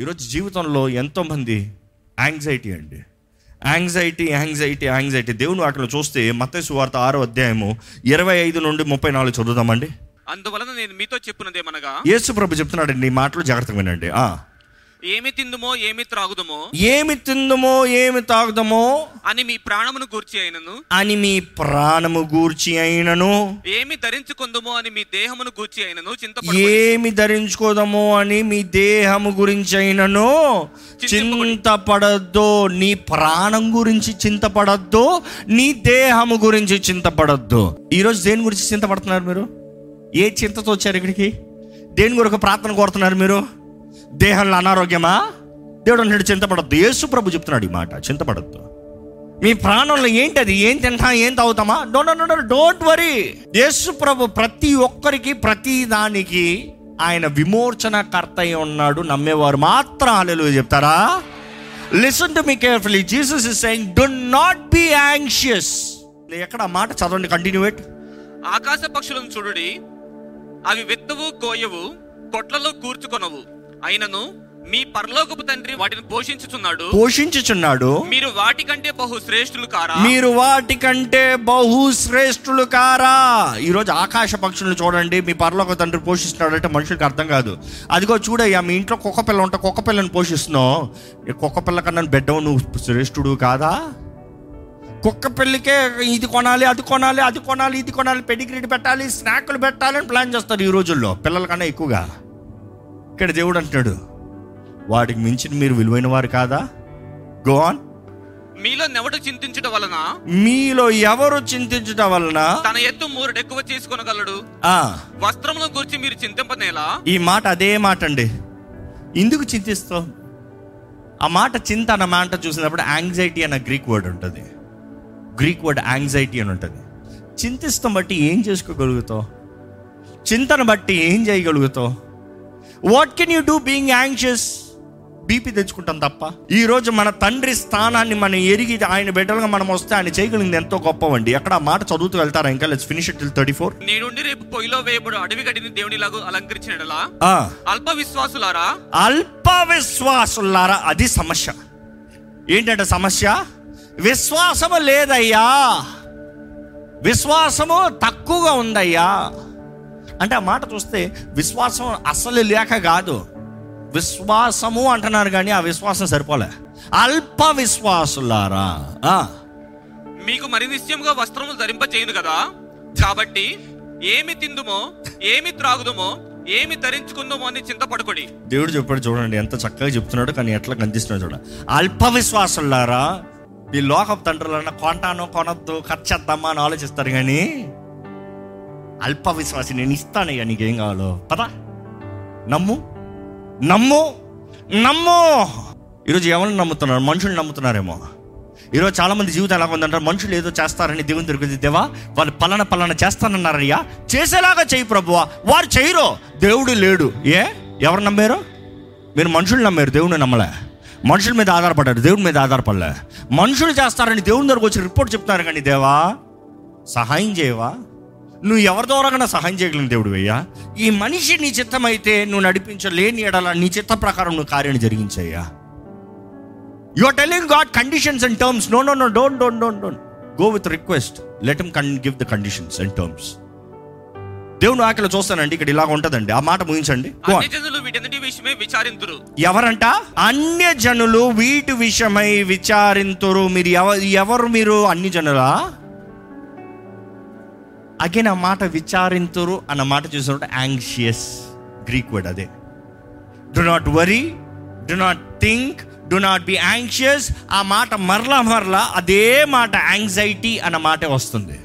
ఈరోజు జీవితంలో ఎంతోమంది యాంగ్జైటీ అండి. యాంగ్జైటీ యాంగ్జైటీ యాంగ్జైటీ దేవుని వాటిలో చూస్తే మత్తయి వార్త ఆరో అధ్యాయము ఇరవై ఐదు నుండి ముప్పై నాలుగు చదువుదామండి. అందువలన నేను మీతో చెప్పినదేమనగా యేసు ప్రభు చెప్తున్నాడండి మాటలు జాగ్రత్తగా వినండి. ఆ. ఏమి తిందుమో ఏమి త్రాగుదమో ఏమి తిందుమో ఏమి తాగుదామో అని మీ ప్రాణమును గూర్చి అయినను. అని మీ ప్రాణము గూర్చి అయినను. ఏమి ధరించుకుందుమో అని మీ దేహమును గూర్చి అయినను. చింతపడు ఏమి ధరించుకోదామో అని మీ దేహము గురించి అయినను. చింతపడద్దు నీ ప్రాణం గురించి చింతపడద్దు నీ దేహము గురించి చింతపడద్దు. ఈరోజు దేని గురించి చింతపడుతున్నారు మీరు? ఏ చింతతో వచ్చారు ఇక్కడికి? దేని కొరకు ప్రార్థన కోరుతున్నారు మీరు? దేహంలో అనారోగ్యమా? దేవుడు అన్నాడు చింతపడద్దు. యేసు ప్రభు చెప్తున్నాడు ఈ మాట చింతపడద్దు. మీ ప్రాణంలో ఏంటి అది? ఏం తింటా? ఏం తాగుతామా? Do do don't worry. యేసు ప్రభు ప్రతి ఒక్కరికి ప్రతి దానికి ఆయన విమోచనకర్త అయి ఉన్నాడు నమ్మేవారు మాత్రం అలెలు చెప్తారా? Listen to me carefully Jesus is saying do not be anxious ఎక్కడ మాట చదవండి కంటిన్యూట్ ఆకాశ పక్షులను చూడండి. అవి విత్తవు కోయవు కొట్లలో కూర్చుకొనవు. అయినను మీ పరలోకపు తండ్రి వాటిని పోషించుచున్నాడు. పోషించుచున్నాడు. మీరు వాటికంటే బహు శ్రేష్ఠులు కారా? మీరు వాటికంటే బహు శ్రేష్ఠులు కారా? ఈరోజు ఆకాశ పక్షులను చూడండి. మీ పరలోక తండ్రి పోషిస్తున్నాడు అంటే మనుషులకు అర్థం కాదు. అదిగో చూడయ్యా మీ ఇంట్లో కుక్క పిల్ల ఉంటే కుక్క పిల్లని పోషిస్తున్నావు. కుక్క పిల్ల కన్నా బిడ్డవు నువ్వు శ్రేష్ఠుడు కాదా? కుక్క పిల్లకే ఇది కొనాలి అది కొనాలి అది కొనాలి ఇది కొనాలి పెడిగ్రీడ్ పెట్టాలి స్నాక్లు పెట్టాలని ప్లాన్ చేస్తారు ఈ రోజుల్లో పిల్లల కన్నా ఎక్కువగా. ఇక్కడ దేవుడు అంటున్నాడు వాటికి మించిన మీరు విలువైన వారు కాదా? గో ఆన్ మీలో నెవడు చింతించడం వలన? మీలో ఎవరు చింతించడం వలన? తన ఎత్తు మూరడు ఎక్కువ చేసుకొనగలడు. ఆ, వస్త్రములను గురించి మీరు చింతింపనేలా? ఈ మాట అదే మాట అండి. ఎందుకు చింతిస్తావు ఆ మాట చింత అన్న మాట చూసినప్పుడు యాంగ్జైటీ అన్న గ్రీక్ వర్డ్ ఉంటుంది. గ్రీక్ వర్డ్ యాంగ్జైటీ అని ఉంటుంది. చింతిస్తాం బట్టి ఏం చేసుకోగలుగుతావు చింతను బట్టి ఏం చేయగలుగుతావు what can you do being anxious BP తెచ్చుకుంటాం తప్ప. ఈ రోజు మన తండ్రి స్థానాన్ని మనం ఎరిగి ఆయన బిడ్డలుగా మనం వస్తే ఆయన చేయగలిగింది ఎంతో గొప్పవండి. ఎక్కడ ఆ మాట చదువుతూ వెళ్తారా ఇంకా? Let's finish it thirty four నేనుండి రేపు పొయ్యిలో వేయబడు అడవి గడిని దేవునిలాగా అలంకరించినలా అల్ప విశ్వాసులారా? అల్ప విశ్వాసులారా అది సమస్య. ఏంటంటే సమస్య? విశ్వాసము లేదయ్యా. విశ్వాసము తక్కువగా ఉందయ్యా. అంటే ఆ మాట చూస్తే విశ్వాసం అసలు లేక కాదు. విశ్వాసము అంటున్నారు కానీ ఆ విశ్వాసం సరిపోలే. అల్ప విశ్వాసులారా. మీకు మరి నిశ్చయముగా వస్త్రములు ధరింప చేయను కదా? కాబట్టి ఏమి తిందుమో ఏమి త్రాగుదమో ఏమి ధరించుకుందామో అని చింతపడుకోడి. దేవుడు చెప్పాడు చూడండి ఎంత చక్కగా చెప్తున్నాడు కానీ ఎట్లా కనిపిస్తున్నాడు చూడ అల్ప విశ్వాసులారా ఈ లోకపు తండ్రులన్న కొంటాను కొనొద్దు ఖర్చేద్దామా అని ఆలోచిస్తారు కానీ అల్ప విశ్వాసి నేను ఇస్తానయ్యా నీకేం కావాలో పదా నమ్ము నమ్ము నమ్ము ఈరోజు ఎవరిని నమ్ముతున్నారు మనుషులు నమ్ముతున్నారేమో ఈరోజు చాలామంది జీవితం ఎలా ఉందంటారు మనుషులు ఏదో చేస్తారని దేవుని దొరికింది దేవా వాళ్ళు పలాన పలాన చేస్తానన్నారయ్యా చేసేలాగా చేయి ప్రభువా వారు చేయరు దేవుడు లేడు ఏ ఎవరు నమ్మారు మీరు మనుషులు నమ్మారు దేవుడిని నమ్మలే మనుషుల మీద ఆధారపడ్డారు దేవుడి మీద ఆధారపడలే మనుషులు చేస్తారని దేవుని దగ్గరకు వచ్చి రిపోర్ట్ చెప్తున్నారు కానీ దేవా సహాయం చేయవా నువ్వు ఎవరి ద్వారా సహాయం చేయగలిగిన దేవుడు అయ్యా? ఈ మనిషి నీ చిత్తమైతే నువ్వు నడిపించలేని ఎడల నీ చిత్త ప్రకారం నువ్వు కార్యాన్ని జరిగించయ్యా. You are telling God conditions and terms no no no don't don't don't don't go with request let him can give the conditions and terms దేవుని ఆకలి చూస్తానండి ఇక్కడ ఇలాగ ఉంటుందండి. ఆ మాట ముగించండి. ఎవరంట? అన్య జనులు వీటి విషయమై విచారింతురు. మీరు ఎవ ఎవరు మీరు? అన్ని జనులా అగైన్ ఆ మాట విచారింతురు అన్న మాట చూసినప్పుడు యాంగ్షియస్ గ్రీక్ వర్డ్ అదే. Do not worry do not think do not be anxious ఆ మాట మరలా మరలా అదే మాట యాంగ్జైటీ అన్న మాటే వస్తుంది.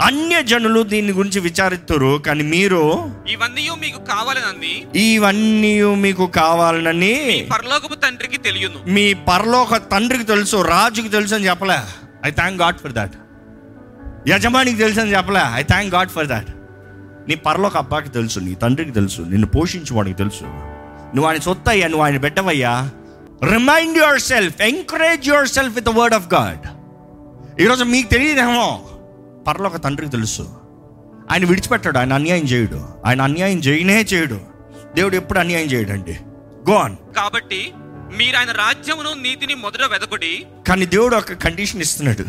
అన్య జనులు దీని గురించి విచారిస్తురు కానీ మీరు ఇవన్నీ మీకు కావాలనని ఇవన్నీ మీకు కావాలనని పరలోకపు తండ్రికి తెలియను. మీ పరలోక తండ్రికి తెలుసు రాజుకి తెలుసు అని చెప్పలే. I thank God for that యజమానికి తెలుసు అని చెప్పలే. I thank God for that నీ పరలోక అబ్బాకి తెలుసు నీ తండ్రికి తెలుసు నిన్ను పోషించువాడికి తెలుసు. నువ్వు ఆయన సొత్తు అయ్యా నువ్వు ఆయన బిడ్డవయ్యా. Remind yourself encourage yourself with word of God ఈరోజు మీకు తెలియదేమో పరలోక తండ్రికి తెలుసు. ఆయన విడిచిపెట్టాడు ఆయన అన్యాయం చేయడు. ఆయన అన్యాయం చేయనే చేయడు. దేవుడు ఎప్పుడు అన్యాయం చేయడండి. గోన్ కాబట్టి మీరు ఆయన రాజ్యమును నీతిని మొదట వెదకుడి. కానీ దేవుడు ఒక కండిషన్ ఇస్తున్నాడు.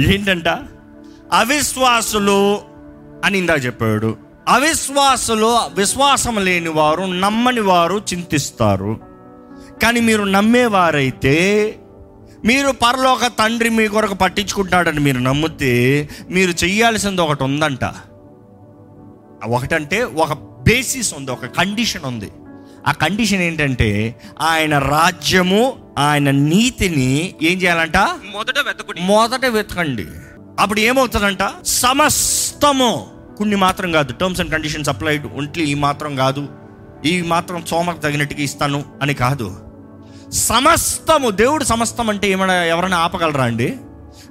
ఏంటంట? అవిశ్వాసులు అని ఇందాక చెప్పాడు. అవిశ్వాసులు విశ్వాసం లేని వారు నమ్మని వారు చింతిస్తారు. కానీ మీరు నమ్మేవారైతే మీరు పరలోక తండ్రి మీ కొరకు పట్టించుకుంటాడని మీరు నమ్మితే మీరు చెయ్యాల్సింది ఒకటి ఉందంట. ఒకటంటే ఒక బేసిస్ ఉంది ఒక కండిషన్ ఉంది. ఆ కండిషన్ ఏంటంటే ఆయన రాజ్యము ఆయన నీతిని ఏం చేయాలంట? మొదట వెతకుడి. మొదట వెతకండి. అప్పుడు ఏమవుతుందంట? సమస్తము. కొన్ని మాత్రం కాదు. Terms and conditions applied only ఈ మాత్రం కాదు. ఈ మాత్రం సోమకు తగినట్టుగా ఇస్తాను అని కాదు. సమస్తము. దేవుడు సమస్తం అంటే ఏమైనా ఎవరైనా ఆపగలరా అండి?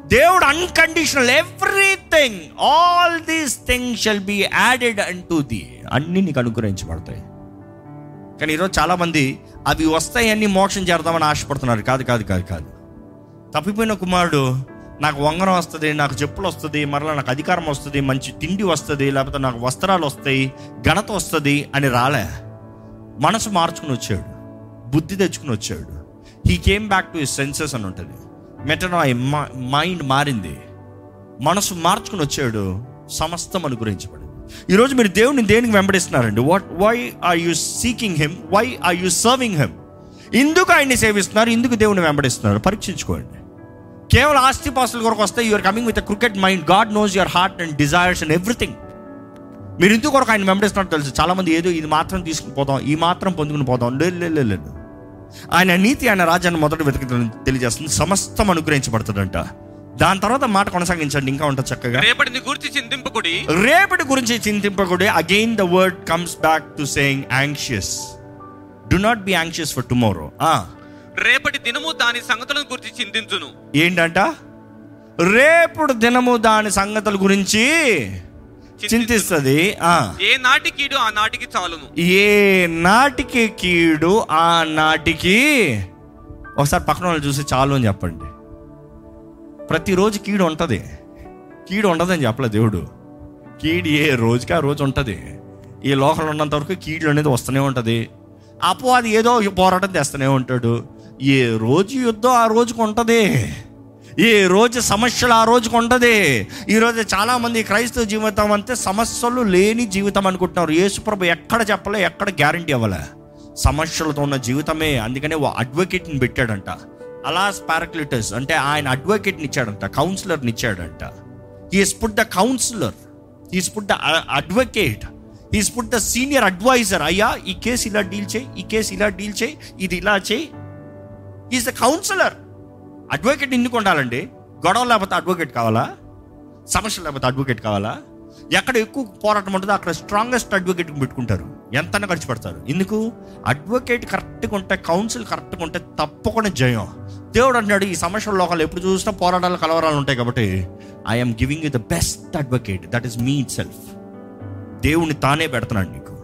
దేవుడు unconditional everything all these things shall be added unto thee అన్ని నీకు అనుగ్రహించబడతాయి. కానీ ఈరోజు చాలామంది అవి వస్తాయని మోక్షం చేద్దామని ఆశపడుతున్నారు. కాదు కాదు కాదు కాదు. తప్పిపోయిన కుమారుడు నాకు వంగరం వస్తుంది నాకు చెప్పులు వస్తుంది మరలా నాకు అధికారం వస్తుంది మంచి తిండి వస్తుంది లేకపోతే నాకు వస్త్రాలు వస్తాయి ఘనత వస్తుంది అని రాలే. మనసు మార్చుకుని వచ్చాడు. బుద్ధి తెచ్చుకుని వచ్చాడు. He came back to his senses అని ఉంటుంది. మెటనో మైండ్ మారింది. మనసు మార్చుకుని వచ్చాడు. సమస్తం అనుగ్రహించబడింది. ఈరోజు మీరు దేవుని దేనికి వెంబడిస్తున్నారండి? What why are you seeking him why are you serving him ఎందుకు ఆయన్ని సేవిస్తున్నారు ఎందుకు దేవుని వెంబడిస్తున్నారు. పరీక్షించుకోండి. కేవలం ఆస్తిపాస్తుల కొరకు వస్తే you're coming with crooked mind God knows your heart and desires and everything మీరు ఎందుకు కొరకు ఆయన వెంబడిస్తున్నట్టు తెలుసు. చాలా మంది ఏదో ఇది మాత్రం తీసుకుని పోదాం ఈ మాత్రం పొందుకుని పోదాం. లేదు లేదు ఆయన నీతి ఆయన రాజ్యాన్ని మొదట వెతక తెలియజేస్తుంది. సమస్తం అనుగ్రహించబడుతుందంట. దాని తర్వాత మాట కొనసాగించండి. ఇంకా ఉంటుంది చక్కగా. రేపటిని గురించి చింతింపకుడి. రేపటి గురించి చింతింపకూడే. Again the word comes back to saying anxious do not be anxious for tomorrow రేపటి దినము దాని సంగతులను గురించి చింతించును. ఏంటంట? రేపుడు దినము దాని సంగతుల గురించి చింతిస్తుంది. ఏ నాటి కీడు ఆ నాటికి చాలును. ఏ నాటికి కీడు ఆ నాటికి ఒకసారి పక్కన వాళ్ళు చూసి చాలు అని చెప్పండి. ప్రతిరోజు కీడు ఉంటుంది. కీడు ఉండదని చెప్పలే దేవుడు. కీడు ఏ రోజుకి ఆ రోజు ఉంటుంది. ఈ లోకంలో ఉన్నంత వరకు కీడు అనేది వస్తూనే ఉంటుంది. అపో అది ఏదో పోరాటం తెస్తూనే ఉంటాడు. ఏ రోజు యుద్ధం ఆ రోజుకు ఉంటుంది ఏ రోజు సమస్యలు ఆ రోజుకు ఉంటుంది ఈరోజు చాలామంది క్రైస్తవ జీవితం అంతే సమస్యలు లేని జీవితం అనుకుంటున్నారు. యేసుప్రభు ఎక్కడ చెప్పలే ఎక్కడ గ్యారంటీ అవ్వలే సమస్యలతో ఉన్న జీవితమే. అందుకనే ఓ అడ్వకేట్ని పెట్టాడంట. అలాస్ పారాక్లిటస్ అంటే ఆయన అడ్వకేట్ని ఇచ్చాడంట కౌన్సిలర్ని ఇచ్చాడంట. He's put the counsellor. He's put the advocate. He's put the senior advisor. అయ్యా ఈ కేసు ఇలా డీల్ చేయి ఈ కేసు ఇలా డీల్ చేయి ఇది ఇలా చేయి. ఈజ్ ద కౌన్సిలర్ అడ్వకేట్ ఎందుకు ఉండాలండి గొడవ లేకపోతే అడ్వకేట్ కావాలా? సమస్య లేకపోతే అడ్వకేట్ కావాలా? ఎక్కడ ఎక్కువ పోరాటం ఉంటుందో అక్కడ స్ట్రాంగెస్ట్ అడ్వకేట్ పెట్టుకుంటారు. ఎంత ఖర్చు పెడతారు. ఎందుకు? అడ్వకేట్ కరెక్ట్గా ఉంటే కౌన్సిల్ కరెక్ట్గా ఉంటే తప్పకుండా జయం. దేవుడు అంటున్నాడు ఈ సమస్యల లోకాలు ఎప్పుడు చూసినా పోరాటాలు కలవరాలు ఉంటాయి కాబట్టి I'm giving you the best advocate that is me itself దేవుని తానే పెడుతున్నాడు నీకు.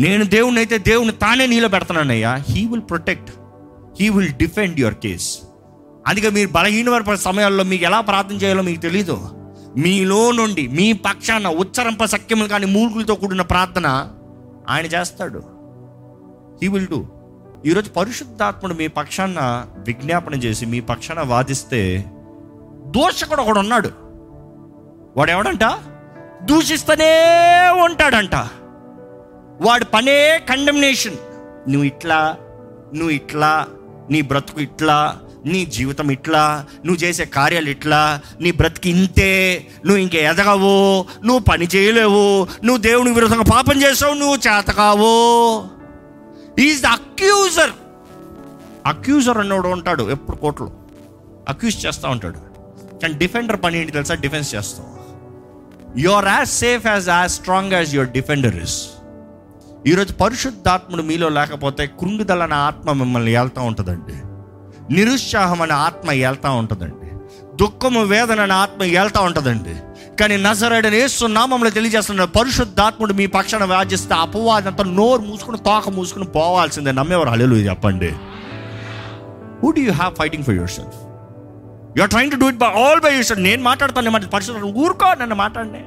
నేను దేవుణ్ణి అయితే దేవుని తానే నీలో పెడుతున్నానయ్యా. He will protect he will defend your case అందుకే మీరు బలహీన సమయాల్లో మీకు ఎలా ప్రార్థన చేయాలో మీకు తెలీదు. మీలో నుండి మీ పక్షాన ఉచ్చరింప సఖ్యములు కానీ మూర్ఖులతో కూడిన ప్రార్థన ఆయన చేస్తాడు. హీ విల్ డూ ఈరోజు పరిశుద్ధాత్ముడు మీ పక్షాన విజ్ఞాపన చేసి మీ పక్షాన వాదిస్తే దోషకుడు ఒకడు ఉన్నాడు. వాడు ఎవడంట దూషిస్తూనే ఉంటాడంట. వాడి పనే కండమ్నేషన్ నువ్వు ఇట్లా నువ్వు ఇట్లా నీ బ్రతుకు ఇట్లా నీ జీవితం ఇట్లా నువ్వు చేసే కార్యాలు ఇట్లా నీ బ్రతికి ఇంతే నువ్వు ఇంక ఎదగవు నువ్వు పని చేయలేవు నువ్వు దేవుని విరుద్ధంగా పాపం చేసావు నువ్వు చేతకావు ఈజ్ ద అక్యూజర్ అక్యూజర్ అన్నోడు ఉంటాడు ఎప్పుడు కోర్టులో. అక్యూజ్ చేస్తూ ఉంటాడు. కానీ డిఫెండర్ పని ఏంటి తెలుసా? డిఫెన్స్ చేస్తావు. You are as safe as as strong as your defender is ఈరోజు పరిశుద్ధాత్ముడు మీలో లేకపోతే కృంగుదల అనే ఆత్మ మిమ్మల్ని వెళ్తూ ఉంటుందండి. నిరుత్సాహం అనే ఆత్మ వెళ్తూ ఉంటుందండి. దుఃఖము వేదన అనే ఆత్మ వెళ్తూ ఉంటుందండి. కానీ నజరడని నామంలో తెలియజేస్తున్నాడు పరిశుద్ధాత్ముడు మీ పక్షాన వ్యాధిస్తే అపవాదంతా నోరు మూసుకుని తోక మూసుకుని పోవాల్సిందే. నమ్మేవారు. అల్లెలు చెప్పండి. Who do you have fighting for yourself you are trying to do it by all by your నేను మాట్లాడతాను మాట పరిశుద్ధ ఊరుకో నన్ను మాట్లాడండి.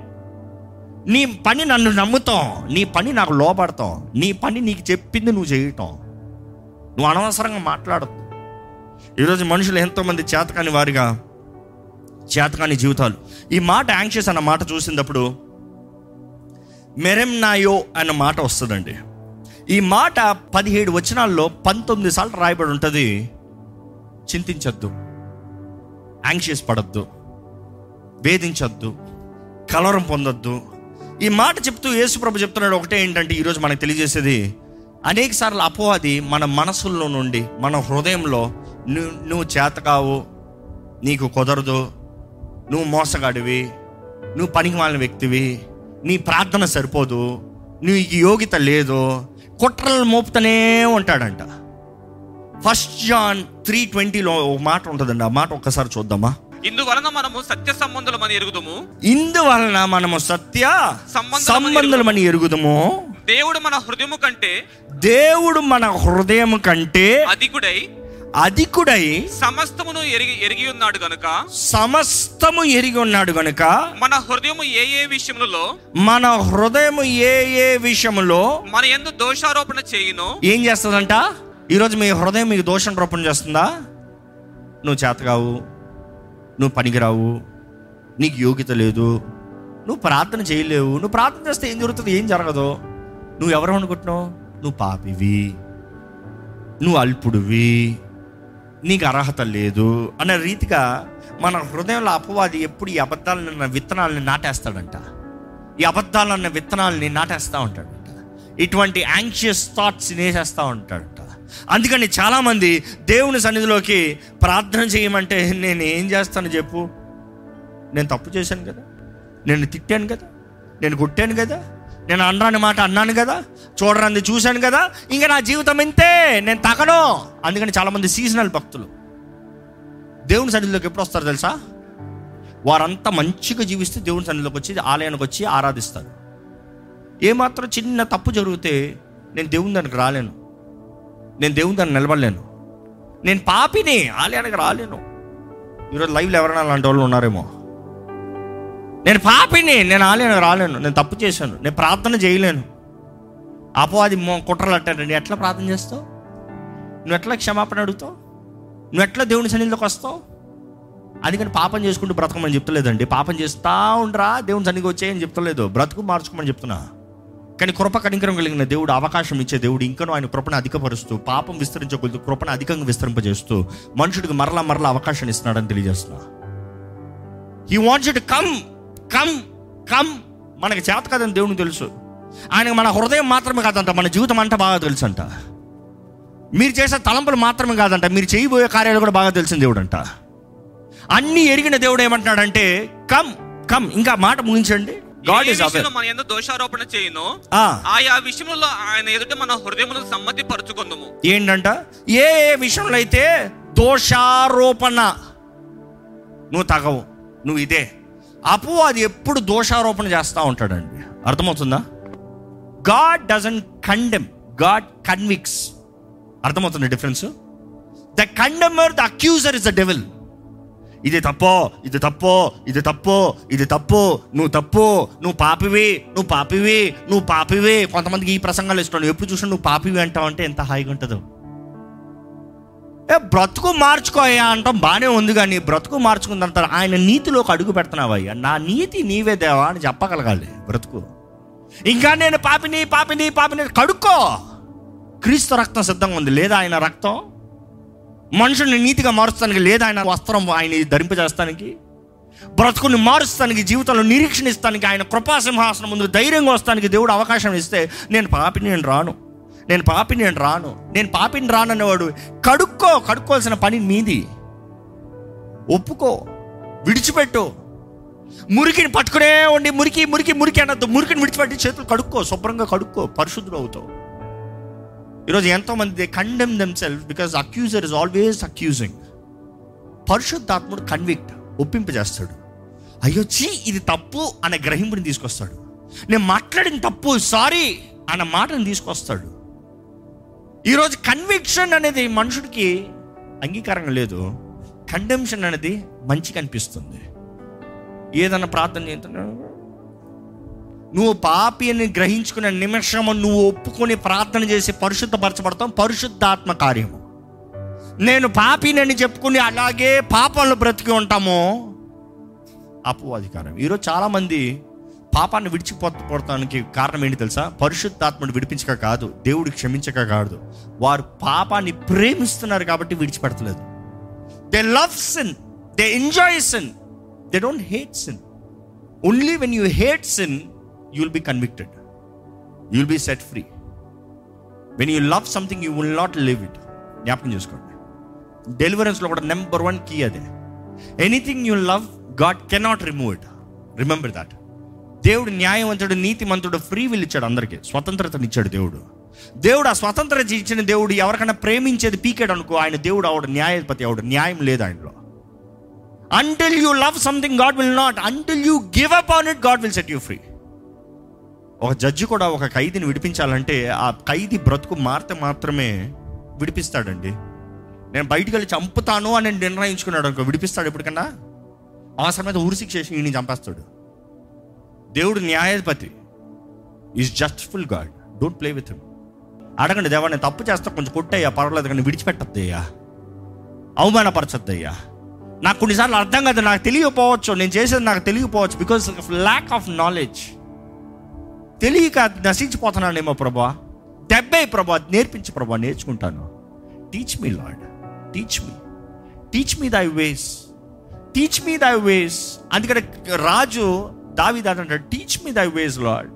నీ పని నన్ను నమ్ముతాం. నీ పని నాకు లోపడతాం నీ పని నీకు చెప్పింది నువ్వు చేయటం. నువ్వు అనవసరంగా మాట్లాడద్దు. ఈరోజు మనుషులు ఎంతోమంది చేతకాని వారిగా చేతకాని జీవితాలు. ఈ మాట యాంగ్షియస్ అన్న మాట చూసినప్పుడు మెరెమ్నాయో అన్న మాట వస్తుందండి. ఈ మాట పదిహేడు వచనాల్లో పంతొమ్మిది సార్లు రాయబడి ఉంటుంది. చింతించద్దు. యాంగ్షియస్ పడద్దు. వేధించద్దు. కలవరం పొందొద్దు. ఈ మాట చెప్తూ యేసుప్రభు చెప్తున్నాడు ఒకటే ఏంటంటే ఈరోజు మనకు తెలియజేసేది అనేక సార్లు అపోవాది మన మనసుల్లో నుండి మన హృదయంలో నువ్వు నువ్వు చేతకావు నీకు కుదరదు నువ్వు మోసగాడివి నువ్వు పనికి మాలిన వ్యక్తివి నీ ప్రార్థన సరిపోదు నీకు యోగ్యత లేదు కుట్రలు మోపుతూనే ఉంటాడంట. ఫస్ట్ జాన్ త్రీ ట్వంటీలో ఒక మాట ఉంటుందండి ఆ మాట ఒక్కసారి చూద్దామా? ఇందువలన మనము సత్య సంబంధులమని ఎరుగుదుము. ఇందువలన మనము సత్య సంబంధులమని ఎరుగుదము. దేవుడు మన హృదయము కంటే దేవుడు మన హృదయం కంటే అధికుడై అధికుడై సమస్తమును ఎరిగి ఎరిగి ఉన్నాడు గనుక. సమస్తము ఎరిగి ఉన్నాడు గనుక మన హృదయము ఏ ఏ విషయములలో మన హృదయం ఏ ఏ విషయములో మన ఎందు దోషారోపణ చేయును ఏం చేస్తుందంట? ఈరోజు మీ హృదయం మీకు దోషం రూపం చేస్తుందా? నువ్వు చేతగావు నువ్వు పనికిరావు నీకు యోగ్యత లేదు నువ్వు ప్రార్థన చేయలేవు నువ్వు ప్రార్థన చేస్తే ఏం జరుగుతుంది ఏం జరగదు. నువ్వు ఎవరు అనుకుంటున్నావు? నువ్వు పాపివి నువ్వు అల్పుడివి నీకు అర్హత లేదు అన్న రీతిగా మన హృదయంలో అపవాది ఎప్పుడు ఈ అబద్ధాలన్న విత్తనాలని నాటేస్తాడంట. ఈ అబద్ధాలన్న విత్తనాలని నాటేస్తూ ఉంటాడంట. ఇటువంటి యాంగ్షియస్ థాట్స్ వేసేస్తూ ఉంటాడంట. అందుకని చాలామంది దేవుని సన్నిధిలోకి ప్రార్థన చేయమంటే నేను ఏం చేస్తాను చెప్పు? నేను తప్పు చేశాను కదా? నేను తిట్టాను కదా? నేను కొట్టాను కదా? నేను అనరాని మాట అన్నాను కదా? చూడరాంది చూశాను కదా? ఇంకా నా జీవితం ఇంతే నేను తగను. అందుకని చాలామంది సీజనల్ భక్తులు. దేవుని సన్నిధిలోకి ఎప్పుడు వస్తారు తెలుసా? వారంతా మంచిగా జీవిస్తే దేవుని సన్నిధిలోకి వచ్చి ఆలయానికి వచ్చి ఆరాధిస్తారు. ఏమాత్రం చిన్న తప్పు జరిగితే నేను దేవుని దానికి రాలేను. నేను దేవుని దాన్ని నిలబడలేను. నేను పాపిని ఆలయానికి రాలేను. ఈరోజు లైవ్లో ఎవరైనా అలాంటి వాళ్ళు ఉన్నారేమో? నేను పాపిని నేను ఆలయానికి రాలేను. నేను తప్పు చేశాను. నేను ప్రార్థన చేయలేను. అపవాది మో కుట్రలు అంటాడండి ఎట్లా ప్రార్థన చేస్తావు? నువ్వు ఎట్లా క్షమాపణ అడుగుతావు? నువ్వు ఎట్లా దేవుని సన్నిధిలోకి వస్తావు? అందుకని పాపం చేసుకుంటూ బ్రతకమని చెప్తలేదండి. పాపం చేస్తా ఉండరా దేవుని సన్నిధికి వచ్చేయని చెప్తలేదు. బ్రతుకు మార్చుకోమని చెప్తున్నా. కానీ కృప కనికరం కలిగిన దేవుడు అవకాశం ఇచ్చే దేవుడు ఇంకనూ ఆయన కృపను అధికపరుస్తూ పాపం విస్తరించకూడదు కృపను అధికంగా విస్తరింపజేస్తూ మనుషుడికి మరలా మరలా అవకాశం ఇస్తున్నాడని తెలియజేస్తున్నా. He wants to come come come మనకి చేత కదని దేవునికి తెలుసు. ఆయనకు మన హృదయం మాత్రమే కాదంట మన జీవితం అంట బాగా తెలుసు అంట మీరు చేసే తలంపులు మాత్రమే కాదంట మీరు చేయబోయే కార్యాలు కూడా బాగా తెలిసిన దేవుడు అంట అన్నీ ఎరిగిన దేవుడు ఏమంటున్నాడంటే కమ్ కమ్ ఇంకా మాట ముగించండి. గాడ్ ఇస్ అవే విషయంలో మన ఎందు దోషారోపణ చేయును ఆయా విషయంలో ఆయన ఎదుట మన హృదయమును సమ్మతి పరుచుకుందుము ఏంటంట? ఏ ఏ విషయంలో అయితే దోషారోపణ నువ్వు తగవు నువ్వు ఇదే. అప్పు అది ఎప్పుడు దోషారోపణ చేస్తూ ఉంటాడండి. అర్థమవుతుందా? God doesn't condemn God convicts అర్థమవుతుంది difference the condemner the accuser is the devil ఇది తప్పో ఇది తప్పో ఇది తప్పో ఇది తప్పు నువ్వు తప్పు నువ్వు పాపివి నువ్వు పాపివి నువ్వు పాపివి. కొంతమందికి ఈ ప్రసంగాలు ఇష్టం ఎప్పుడు చూసినా నువ్వు పాపివి అంటావు అంటే ఎంత హాయిగా ఉంటుందో. ఏ బ్రతుకు మార్చుకోయా అంటాం. బాగానే ఉంది కానీ బ్రతుకు మార్చుకుందంత ఆయన నీతిలోకి అడుగు పెడుతున్నావయ్యా నా నీతి నీవే దేవా అని చెప్పగలగాలి బ్రతుకు. ఇంకా నేను పాపిని పాపిని పాపిని కడుక్కో. క్రీస్తు రక్తం సిద్ధంగా ఉంది. లేదా ఆయన రక్తం? మనుషుల్ని నీతిగా మారుస్తానికి లేదా ఆయన వస్త్రం ఆయన ధరింపజేస్తానికి బ్రతుకుని మారుస్తానికి జీవితంలో నిరీక్షణ ఇస్తానికి ఆయన కృపాసింహాసనం ముందు ధైర్యంగా వస్తానికి దేవుడు అవకాశం ఇస్తే నేను పాపిని నేను రాను. నేను పాపిని నేను రాను. నేను పాపిని రాననేవాడు కడుక్కో కడుక్కోవాల్సిన పని మీది ఒప్పుకో విడిచిపెట్టు. మురికిని పట్టుకునే ఉండి మురికి మురికి మురికి అనద్దు మురికిని విడిచిపెట్టి చేతులు కడుక్కో శుభ్రంగా కడుక్కో పరిశుద్ధుడు అవుతావు. ఈరోజు ఎంతోమంది they condemn them self because accuser is always accusing పరిశుద్ధాత్ముడు కన్విక్ట్ ఒప్పింపజేస్తాడు. అయ్యో చీ ఇది తప్పు అనే గ్రహింపుని తీసుకొస్తాడు. నేను మాట్లాడిన తప్పు సారీ అన్న మాటను తీసుకొస్తాడు. ఈరోజు కన్విక్షన్ అనేది మనుషుడికి అంగీకారంగా లేదు. కండెమ్షన్ అనేది మంచిగా అనిపిస్తుంది. ఏదన్నా ప్రార్థన చేస్తున్నాడు నువ్వు పాపి అని గ్రహించుకునే నిమిషము నువ్వు ఒప్పుకొని ప్రార్థన చేసి పరిశుద్ధపరచబడతాం పరిశుద్ధాత్మ కార్యము. నేను పాపినని చెప్పుకుని అలాగే పాపంలో బ్రతికి ఉంటామో. అప్పు అధికారం ఈరోజు చాలామంది పాపాన్ని విడిచిపోతానికి కారణం ఏంటి తెలుసా? పరిశుద్ధాత్మను విడిపించక కాదు దేవుడు క్షమించక కాదు. వారు పాపాన్ని ప్రేమిస్తున్నారు కాబట్టి విడిచిపెడతలేదు they love sin they enjoy sin they don't hate sin only when you hate sin you will be convicted you will be set free when you love something you will not leave it జ్ఞాపకం చేసుకోండి. డెలివరెన్స్లో కూడా number one key అదే. Anything you love God cannot remove it remember that దేవుడు న్యాయవంతుడు నీతిమంతుడు free will ఇచ్చాడు అందరికీ. స్వతంత్రతనిచ్చాడు దేవుడు. దేవుడు ఆ స్వతంత్రత ఇచ్చిన దేవుడు ఎవరికైనా ప్రేమించేది పీకాడు అనుకో ఆయన దేవుడు ఆవిడ న్యాయపతి ఆవిడ న్యాయం లేదు ఆయనలో. Until you love something God will not until you give up on it God will set you free ఒక జడ్జి కూడా ఒక ఖైదీని విడిపించాలంటే ఆ ఖైదీ బ్రతుకు మారితే మాత్రమే విడిపిస్తాడండి. నేను బయటికి వెళ్ళి చంపుతాను అని నిర్ణయించుకున్నాడు అనుకో విడిపిస్తాడు ఎప్పటికన్నా? అవసరమైతే ఊరిశిక్ష చేసి ఈయన చంపేస్తాడు. దేవుడు న్యాయాధిపతి. Is justful God don't play with him అడగండి దేవా నేను తప్పు చేస్తా కొంచెం కొట్టయ్యా పర్వాలేదు కానీ విడిచిపెట్టద్దయ్యా. అవమానపరచద్దయ్యా. నాకు కొన్నిసార్లు అర్థం కాదు నాకు తెలియకపోవచ్చు నేను చేసేది నాకు తెలియకపోవచ్చు because of lack of knowledge తెలియక నశించిపోతున్నానేమో ప్రభా. దెబ్బే ప్రభా నేర్పించి ప్రభా నేర్చుకుంటాను. Teach me lord teach me teach me thy ways teach మీ దై వేస్ అందుకని రాజు దావి దావిదాడంటాడు టీచ్ మీ దై వేస్ లాడ్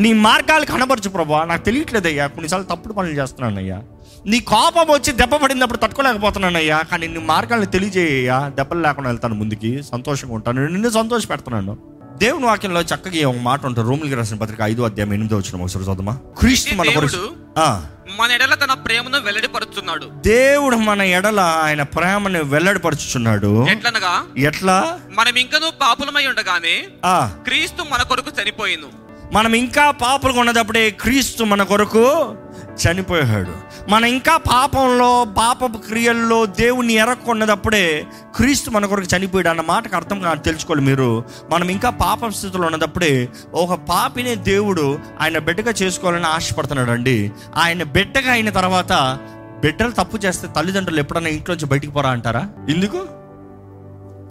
నీ మార్గాలు కనబరచు ప్రభా. నాకు తెలియట్లేదయ్యా. కొన్నిసార్లు తప్పుడు పనులు చేస్తున్నానయ్యా. నీ కోపం వచ్చి దెబ్బ పడినప్పుడు తట్టుకోలేకపోతున్నానయ్యా. కానీ నీ మార్గాలను తెలియజేయ్యా దెబ్బలు లేకుండా వెళ్తాను ముందుకి. సంతోషంగా ఉంటాను. నిన్ను సంతోష పెడుతున్నాను దేవుని వాక్యంలో చక్కగా ఒక మాట ఉంటుంది. రోమిలికి రాసిన పత్రిక ఐదో అధ్యాయం ఎనిమిదో వచ్చిన ఒకసారి చదువుమా క్రీస్తు మన మన ఎడల తన ప్రేమను వెల్లడిపరుచున్నాడు. దేవుడు మన ఎడల ఆయన ప్రేమను వెల్లడిపరుచుచున్నాడు. ఎట్లనగా? ఎట్లా? మనం ఇంకనూ పాపులమై ఉండగానే ఆ. క్రీస్తు మన కొరకు చనిపోయిను మనం ఇంకా పాపలుగా ఉన్నదప్పుడే క్రీస్తు మన కొరకు చనిపోయాడు. మనం ఇంకా పాపంలో పాపపు క్రియల్లో దేవుని ఎరక్కున్నదప్పుడే క్రీస్తు మన కొరకు చనిపోయాడు అన్న మాటకు అర్థం కాదు తెలుసుకోవాలి మీరు. మనం ఇంకా పాపం స్థితిలో ఉన్నదప్పుడే ఒక పాపినే దేవుడు ఆయన బిడ్డగా చేసుకోవాలని ఆశపడుతున్నాడు అండి ఆయన బిడ్డగా అయిన తర్వాత బిడ్డలు తప్పు చేస్తే తల్లిదండ్రులు ఎప్పుడైనా ఇంట్లోంచి బయటికి పోరా అంటారా? ఎందుకు?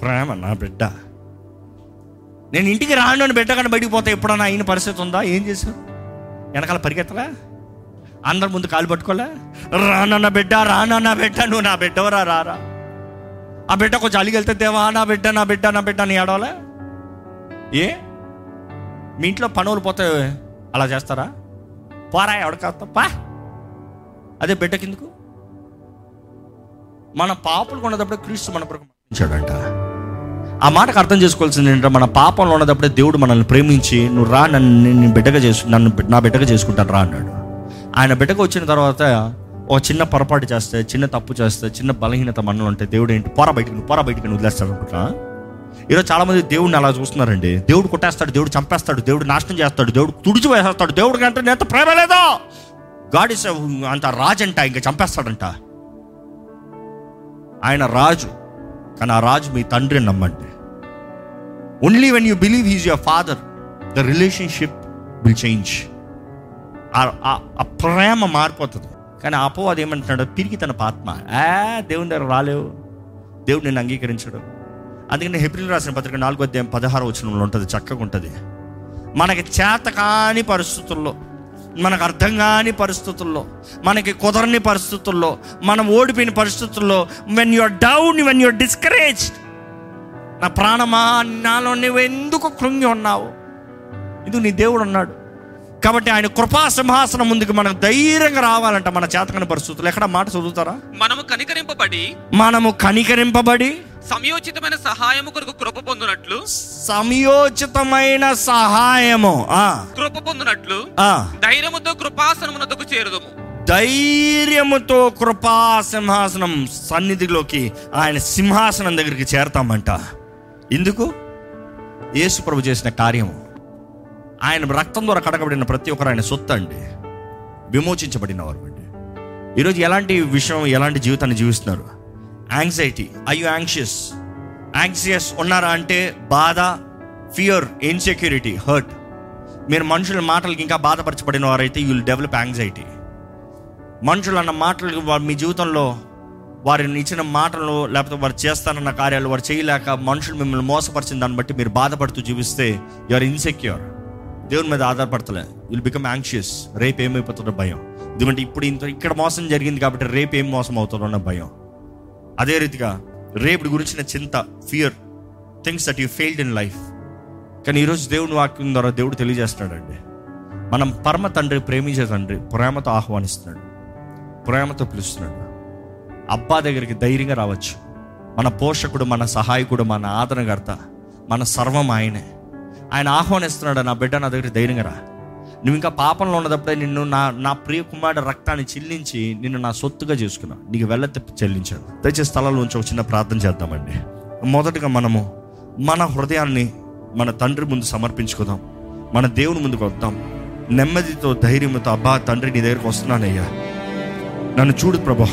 ప్రేమ నా బిడ్డ. నేను ఇంటికి రాను అని కానీ బయటికి పోతే ఎప్పుడన్నా అయిన పరిస్థితి ఉందా? ఏం చేశావు? వెనకాల పరిగెత్తలా అందరి ముందు కాలు పట్టుకోలే. రానన్న బిడ్డ రానన్న బిడ్డ నువ్వు నా బిడ్డవరా రారా? ఆ బిడ్డ కొంచెం అలిగెళ్తే దేవా నా బిడ్డ నా బిడ్డ నా బిడ్డ అని ఏడవలే? ఏ? మీ ఇంట్లో పనులు పోతే అలా చేస్తారా? పోరా ఎవడకా పా. అదే బిడ్డ కిందకు. మన పాపలు కొన్నదప్పుడు క్రీస్తు మన కొరకు మరణించాడంట. ఆ మాటకు అర్థం చేసుకోవాల్సింది ఏంటంటే మన పాపంలో ఉన్నదప్పుడే దేవుడు మనల్ని ప్రేమించి నువ్వు రా నన్ను నేను బిడ్డగా చేసు నన్ను నా బిడ్డగా చేసుకుంటాను రా అన్నాడు. ఆయన బిడ్డకు వచ్చిన తర్వాత ఓ చిన్న పొరపాటు చేస్తే చిన్న తప్పు చేస్తే చిన్న బలహీనత మనలో ఉంటే దేవుడు ఏంటి? పొర బయటికి నువ్వు పొర బయటికి నువ్వు వదిలేస్తాడు అనుకుంటా ఈరోజు చాలా మంది దేవుడిని అలా చూస్తున్నారండి. దేవుడు కొట్టేస్తాడు దేవుడు చంపేస్తాడు దేవుడు నాశనం చేస్తాడు దేవుడు తుడిచి వేసేస్తాడు. దేవుడికి అంటే నేత ప్రేమ లేదో. గాడ్ ఇస్ అంత రాజంట ఇంకా చంపేస్తాడంట. ఆయన రాజు కానీ ఆ రాజు మీ తండ్రి అని నమ్మండి. Only when you believe he's your father the relationship will change ఆ ప్రేమ మారిపోతుంది. కానీ అపవాది ఏమంటున్నాడు? పిరిగి తన ఆత్మ ఆ దేవుని దగ్గర రాలేవు. దేవుడు నిన్ను అంగీకరించడు. అందుకని హెబ్రిల్ రాసిన పత్రిక నాలుగో అధ్యాయం పదహారు వచనంలో ఉంటుంది చక్కగా ఉంటుంది. మనకి చేత కాని పరిస్థితుల్లో మనకు అర్థం కాని పరిస్థితుల్లో మనకి కుదరని పరిస్థితుల్లో మనం ఓడిపోయిన పరిస్థితుల్లో when you're down when you're discourage నా ప్రాణమా నాలో నువ్వు ఎందుకు కృంగి ఉన్నావు? ఇది నీ దేవుడు అన్నాడు. కాబట్టి ఆయన కృపా సింహాసనం ముందుకు మనకు ధైర్యంగా రావాలంట మన చేతకని పరిస్థితులు ఎక్కడ మాట చదువుతారా? మనము కనికరింపబడి మనము కనికరింపబడి సమయోచితమైన సహాయము కొరకు కృప పొందునట్లు సమయోచితమైన సహాయము. కృప పొందునట్లు ధైర్యముతో కృపాసనమునకు చేరుదము. ధైర్యముతో కృపా సింహాసనం సన్నిధిలోకి ఆయన సింహాసనం దగ్గరికి చేరతామంట. ఎందుకు? యేసు ప్రభు చేసిన కార్యము. ఆయన రక్తం ద్వారా కడగబడిన ప్రతి ఒక్కరు ఆయన సొత్తు అండి. విమోచించబడిన వారు అండి. ఈరోజు ఎలాంటి విషయం ఎలాంటి జీవితాన్ని జీవిస్తున్నారు? Anxiety I you anxious anxious ఉన్నారా అంటే బాధ ఫియర్ ఇన్సెక్యూరిటీ హర్ట్ మీరు మనుషుల మాటలకి ఇంకా బాధపరచబడిన వారైతే యూ విల్ డెవలప్ యాంగ్జైటీ మనుషులు అన్న మాటలు మీ జీవితంలో వారిని ఇచ్చిన మాటలు లేకపోతే వారు చేస్తానన్న కార్యాలు వారు చేయలేక మనుషులు మిమ్మల్ని మోసపరిచిన దాన్ని బట్టి మీరు బాధపడుతూ జీవిస్తే యూఆర్ ఇన్సెక్యూర్ దేవుని మీద ఆధారపడతలే. విల్ బికమ్ యాంగ్షియస్ రేపు ఏమైపోతుందో భయం. ఎందుకంటే ఇప్పుడు ఇంత ఇక్కడ మోసం జరిగింది కాబట్టి రేపు ఏం మోసం అవుతుందో అన్న భయం. అదే రీతిగా రేపు గురించిన చింత fear things that you failed in life కానీ ఈరోజు దేవుని వాక్యం ద్వారా దేవుడు తెలియజేస్తున్నాడండి. మనం పరమ తండ్రి ప్రేమించే తండ్రి ప్రేమతో ఆహ్వానిస్తున్నాడు. ప్రేమతో పిలుస్తున్నాడు. అబ్బా దగ్గరికి ధైర్యంగా రావచ్చు. మన పోషకుడు మన సహాయకుడు మన ఆదరణకర్త మన సర్వం ఆయనే. ఆయన ఆహ్వానిస్తున్నాడు నా బిడ్డ నా దగ్గర ధైర్యంగా రా. నువ్వు ఇంకా పాపంలో ఉన్నదప్పుడే నిన్ను నా నా ప్రియ కుమారుడు రక్తాన్ని చెల్లించి నిన్ను నా సొత్తుగా చేసుకున్నా నీకు వెళ్ళ చెల్లించాను దయచేసి స్థలంలో ఉంచి ఒక చిన్న ప్రార్థన చేద్దామండి. మొదటగా మనము మన హృదయాన్ని మన తండ్రి ముందు సమర్పించుకుందాం. మన దేవుని ముందుకు వద్దాం. నెమ్మదితో ధైర్యంతో అబ్బా తండ్రి నీ దగ్గరకు వస్తున్నానయ్యా. నన్ను చూడు ప్రభా.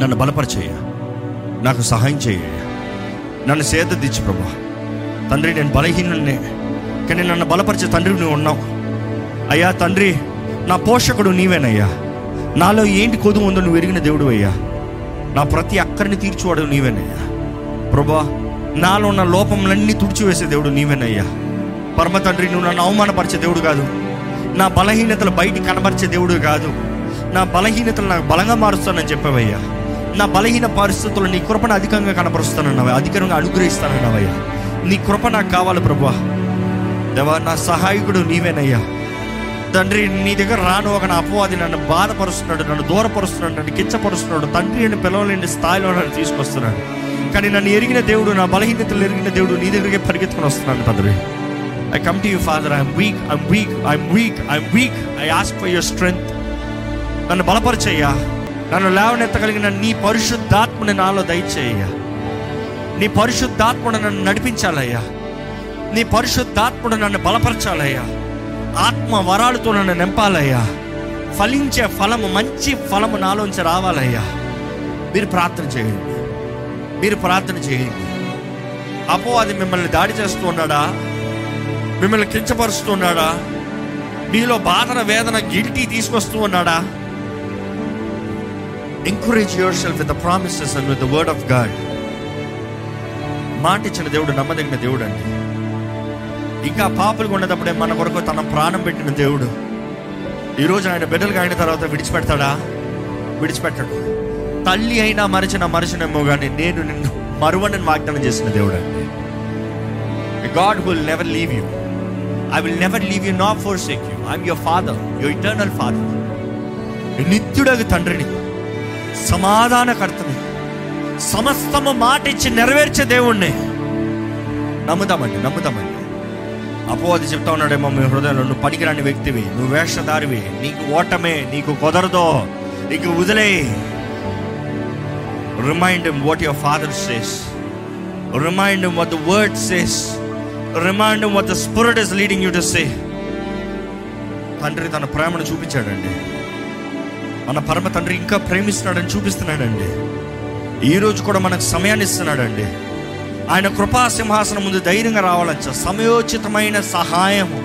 నన్ను బలపరిచేయ నాకు సహాయం చేయ నన్ను సేద తెచ్చి ప్రభా. తండ్రి నేను బలహీనున్నే కానీ నన్ను బలపరిచే తండ్రి నువ్వు ఉన్నావు. అయ్యా తండ్రి నా పోషకుడు నీవేనయ్యా. నాలో ఏంటి కొదువు ఉందో నువ్వు ఎరిగిన దేవుడు అయ్యా. నా ప్రతి అక్కడిని తీర్చువాడు నీవేనయ్యా. ప్రభా నాలో ఉన్న లోపములన్నీ తుడిచివేసే దేవుడు నీవేనయ్యా. పరమ తండ్రి నువ్వు నన్ను అవమానపరిచే దేవుడు కాదు. నా బలహీనతలు బయటికి కనబరిచే దేవుడు కాదు. నా బలహీనతలు నాకు బలంగా మారుస్తానని చెప్పావయ్యా. నా బలహీన పరిస్థితుల్లో నీ కృపణ అధికంగా కనపరుస్తానన్నావయ్యా. అధికంగా అనుగ్రహిస్తానన్నావయ్యా. నీ కృప నాకు కావాలి ప్రభా దేవా నా సహాయకుడు నీవేనయ్యా. తండ్రి నీ దగ్గర రాను ఒక నా అపవాది నన్ను బాధపరుస్తున్నాడు నన్ను దూరపరుస్తున్నాడు నన్ను కిచ్చపరుస్తున్నాడు తండ్రి అని పిలవలేని స్థాయిలో నన్ను తీసుకొస్తున్నాడు. కానీ నన్ను ఎరిగిన దేవుడు నా బలహీనతలు ఎరిగిన దేవుడు నీ దగ్గరికి పరిగెత్తుకుని వస్తున్నాను తండ్రి. I come to you father I'm weak I'm weak I'm weak I'm weak I ask for your strength నన్ను బలపరిచేయ్యా. నన్ను లేవనెత్తగలిగిన నీ పరిశుద్ధాత్మని నాలో దయచేయ్యా. నీ పరిశుద్ధాత్మను నన్ను నడిపించాలయ్యా. నీ పరిశుద్ధాత్ముడు నన్ను బలపరచాలయ్యా. ఆత్మ వరాలతో నన్ను నింపాలయ్యా. ఫలించే ఫలము మంచి ఫలము నాలోంచి రావాలయ్యా. మీరు ప్రార్థన చేయండి. మీరు ప్రార్థన చేయండి. అపో అది మిమ్మల్ని దాడి చేస్తున్నాడా? మిమ్మల్ని కించపరుస్తున్నాడా? మీలో బాధన వేదన గిల్టీ తీసుకొస్తూ ఉన్నాడా encourage yourself with the promises and with the word of God మాట ఇచ్చిన దేవుడు నమ్మదగిన దేవుడు అండి. ఇంకా పాపలుగా ఉన్నదప్పుడే మన కొరకు తన ప్రాణం పెట్టిన దేవుడు. ఈరోజు ఆయన బిడ్డలు కాయిన తర్వాత విడిచిపెడతాడా? విడిచిపెట్టాడు. తల్లి అయినా మరచిన మరిచినేమో కానీ నేను నిన్ను మరువనని వాగ్దానం చేసిన దేవుడు అండి. God will never leave you I will never leave you not forsake you I'm your father your eternal father నిత్యుడగు తండ్రిని సమాధానకర్తని సమస్తము మాట ఇచ్చి నెరవేర్చే దేవుణ్ణి. నమ్ముతామండి నమ్ముతామండి అపోవాది చెప్తా ఉన్నాడేమో మీ హృదయంలో నువ్వు పనికిరాని వ్యక్తివి నువ్వు వేషధారివి నీకు ఓటమే నీకు కుదరదో నీకు వదిలే. Remind what your father says remind what the word says remind what the spirit is leading you to say తండ్రి తన ప్రేమను చూపించాడండి. మన పరమ తండ్రి ఇంకా ప్రేమిస్తున్నాడని చూపిస్తున్నాడండి. ఈ రోజు కూడా మనకు సమయాన్ని ఇస్తున్నాడండి. ఆయన కృపా సింహాసనం ముందు ధైర్యంగా రావాలచ్చ సమయోచితమైన సహాయము.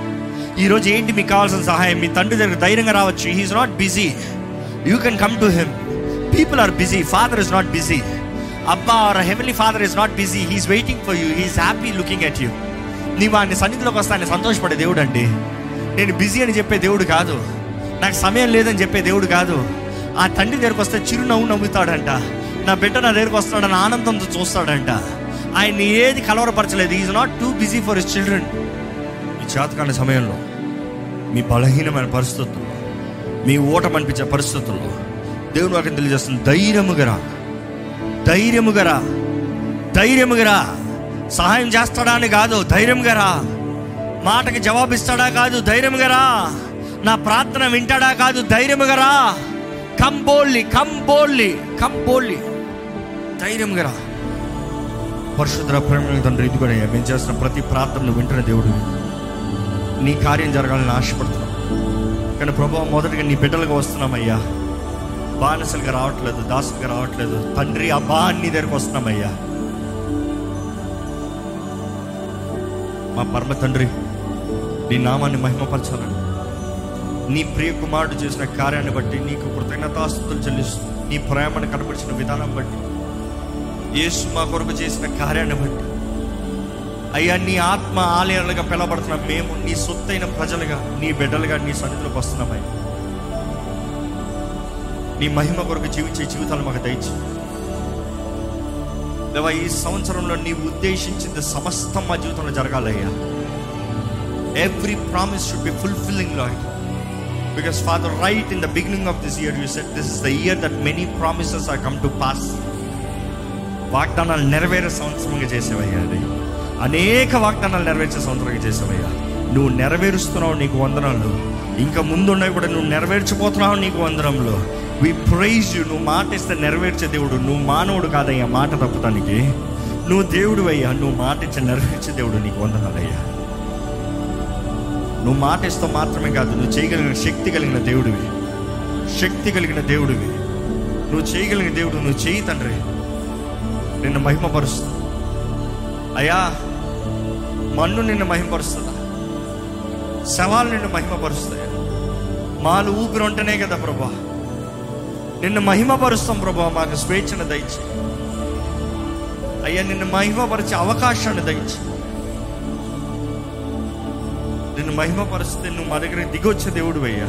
ఈరోజు ఏంటి మీకు కావాల్సిన సహాయం? మీ తండ్రి దగ్గర ధైర్యంగా రావచ్చు. He's not busy you can come to him people are busy father is not busy అబ్బా our heavenly father is not busy he's waiting for you he's happy looking at you నీవు ఆయన సన్నిధిలోకి వస్తే ఆయన సంతోషపడే దేవుడు అండి. నేను బిజీ అని చెప్పే దేవుడు కాదు. నాకు సమయం లేదని చెప్పే దేవుడు కాదు. ఆ తండ్రి దగ్గరకు వస్తే చిరునవ్వు నవ్వుతాడంట. నా బిడ్డ నా దగ్గరకు వస్తాడని ఆనందంతో చూస్తాడంట. ఆయన ఏది కలవరపరచలేదు. Is not too busy for his children మీ చేతకాని సమయంలో మీ బలహీనమైన పరిస్థితుల్లో మీ ఓటమనిపించే పరిస్థితుల్లో దేవుని వాక్యం తెలియజేస్తుంది. ధైర్యముగరా ధైర్యముగరా ధైర్యముగరా రా. సహాయం చేస్తాడా అని కాదు ధైర్యంగా మాటకి జవాబిస్తాడా కాదు. ధైర్యంగా నా ప్రార్థన వింటాడా కాదు. ధైర్యముగరా కంబోళ్ళి కంబోళ్ళి కంబోళ్ళి ధైర్యంగా రా పరిశుద్ధ ప్రేమ తండ్రి ఇది కూడా మేము చేసిన ప్రతి ప్రార్థనలు వింటున్న దేవుడు నీ కార్యం జరగాలని ఆశపడుతున్నాం. కానీ ప్రభావం మొదటిగా నీ బిడ్డలుగా వస్తున్నామయ్యా. బానిసలుగా రావట్లేదు దాసులుగా రావట్లేదు. తండ్రి అబ్బా నీ దగ్గరకు వస్తున్నామయ్యా. మా పరమ తండ్రి నీ నామాన్ని మహిమపరచాలని నీ ప్రియ కుమారుడు చేసిన కార్యాన్ని బట్టి నీకు కృతజ్ఞతాస్తుతులు చెల్లిస్తూ నీ ప్రేమను కనపరిచిన విధానం బట్టి యేసు మా కొరకు చేసిన కార్యాన్ని బట్టి. అయ్యా నీ ఆత్మ ఆలయాలుగా పిలబడుతున్న మేము నీ సొత్తైన ప్రజలుగా నీ బిడ్డలుగా నీ సన్నిధిలోకి వస్తున్నామయ్యా నీ మహిమ కొరకు జీవించే జీవితాలు మాకు దయచి దేవా ఈ సంవత్సరంలో నీ ఉద్దేశించింది సమస్తం మా జీవితంలో జరగాలయ్యా. Every promise should be ఫుల్ఫిల్లింగ్లో because father right in the beginning of this year you set this is the year that many promises are come to pass వాగ్దానాలు నెరవేరే సంవత్సరంగా చేసేవయ్యా అది. అనేక వాగ్దానాలు నెరవేర్చే సంవత్సరంగా చేసేవయ్యా. నువ్వు నెరవేరుస్తున్నావు నీకు వందనాలు. ఇంకా ముందున్నవి కూడా నువ్వు నెరవేర్చిపోతున్నావు నీకు వందనంలో వి ప్రైజ్ యు నువ్వు మాట ఇస్తే నెరవేర్చే దేవుడు. నువ్వు మానవుడు కాదయ్యా మాట తప్పటానికి నువ్వు దేవుడు అయ్యా నువ్వు మాట ఇచ్చి నెరవేర్చే దేవుడు నీకు వందనాలయ్యా. నువ్వు మాట ఇస్తావు మాత్రమే కాదు నువ్వు చేయగలిగిన శక్తి కలిగిన దేవుడివి. శక్తి కలిగిన దేవుడివి. నువ్వు చేయగలిగిన దేవుడు నువ్వు చేయి తండ్రి. నిన్ను మహిమపరుస్తుంది. అయ్యా మన్ను నిన్ను మహిమపరుస్తుందా? శవాలు నిన్ను మహిమపరుస్తాయా? మాలు ఊపిరి ఉంటేనే కదా ప్రభా. నిన్ను మహిమపరుస్తాం ప్రభా మాకు స్వేచ్ఛను దయచి అయ్యా నిన్ను మహిమపరిచే అవకాశాన్ని దయచి నిన్ను మహిమపరిస్తే నువ్వు మా దగ్గర దిగొచ్చే దేవుడు అయ్యా.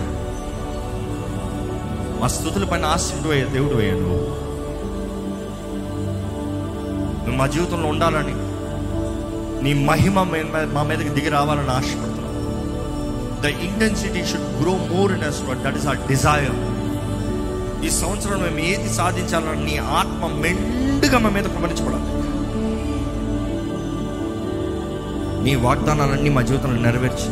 మా స్థుతుల పైన ఆశిండు అయ్యా దేవుడు అయ్యా నువ్వు. మా జీవితంలో ఉండాలని నీ మహిమ మా మీదకి దిగి రావాలని ఆశపడుతున్నాం. The intensity should grow more in us that is our desire ఈ సంవత్సరం మేము ఏది సాధించాలని నీ ఆత్మ మెండుగా మా మీద కుమరించబడాలి నీ వాగ్దానాలన్నీ మా జీవితంలో నెరవేర్చి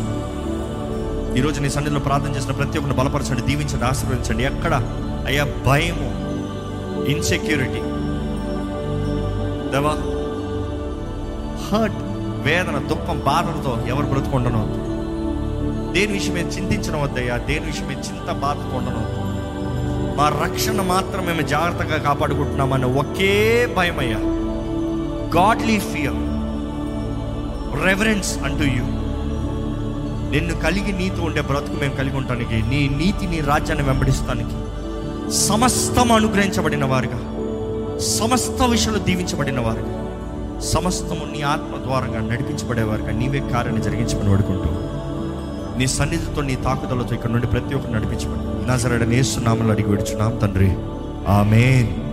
ఈరోజు నీ సన్నిధిలో ప్రార్థన చేసిన ప్రతి ఒక్కరిని బలపరచండి దీవించండి ఆశీర్వదించండి. ఎక్కడ? అయ్యా భయము ఇన్సెక్యూరిటీ దేవా హర్ట్ వేదన దుఃఖం బాధలతో ఎవరు బ్రతుకుండను? దేని విషయమే చింతించడం వద్దయ్యా దేని విషయమే చింత బాధతో ఉండను మా రక్షణ మాత్రం మేము జాగ్రత్తగా కాపాడుకుంటున్నామని ఒకే భయం అయ్యా గాడ్లీ ఫియర్ రెవరెన్స్ అంటూ యూ నిన్ను కలిగి నీతి ఉండే బ్రతుకు మేము కలిగి ఉండటానికి నీ నీతి నీ రాజ్యాన్ని వెంబడిస్తానికి సమస్తం అనుగ్రహించబడిన వారుగా. సమస్త విషయంలో దీవించబడిన వారుగా సమస్తము నీ ఆత్మ ద్వారంగా నడిపించబడేవారుగా నీవే కార్యాన్ని జరిగించమని వాడుకుంటూ. నీ సన్నిధితో నీ తాకుదలతో ఇక్కడ నుండి ప్రతి ఒక్కరు నడిపించబడి. నజరడ నేస్తున్నామని అడిగి విడుచున్నాం తండ్రి. ఆమెన్.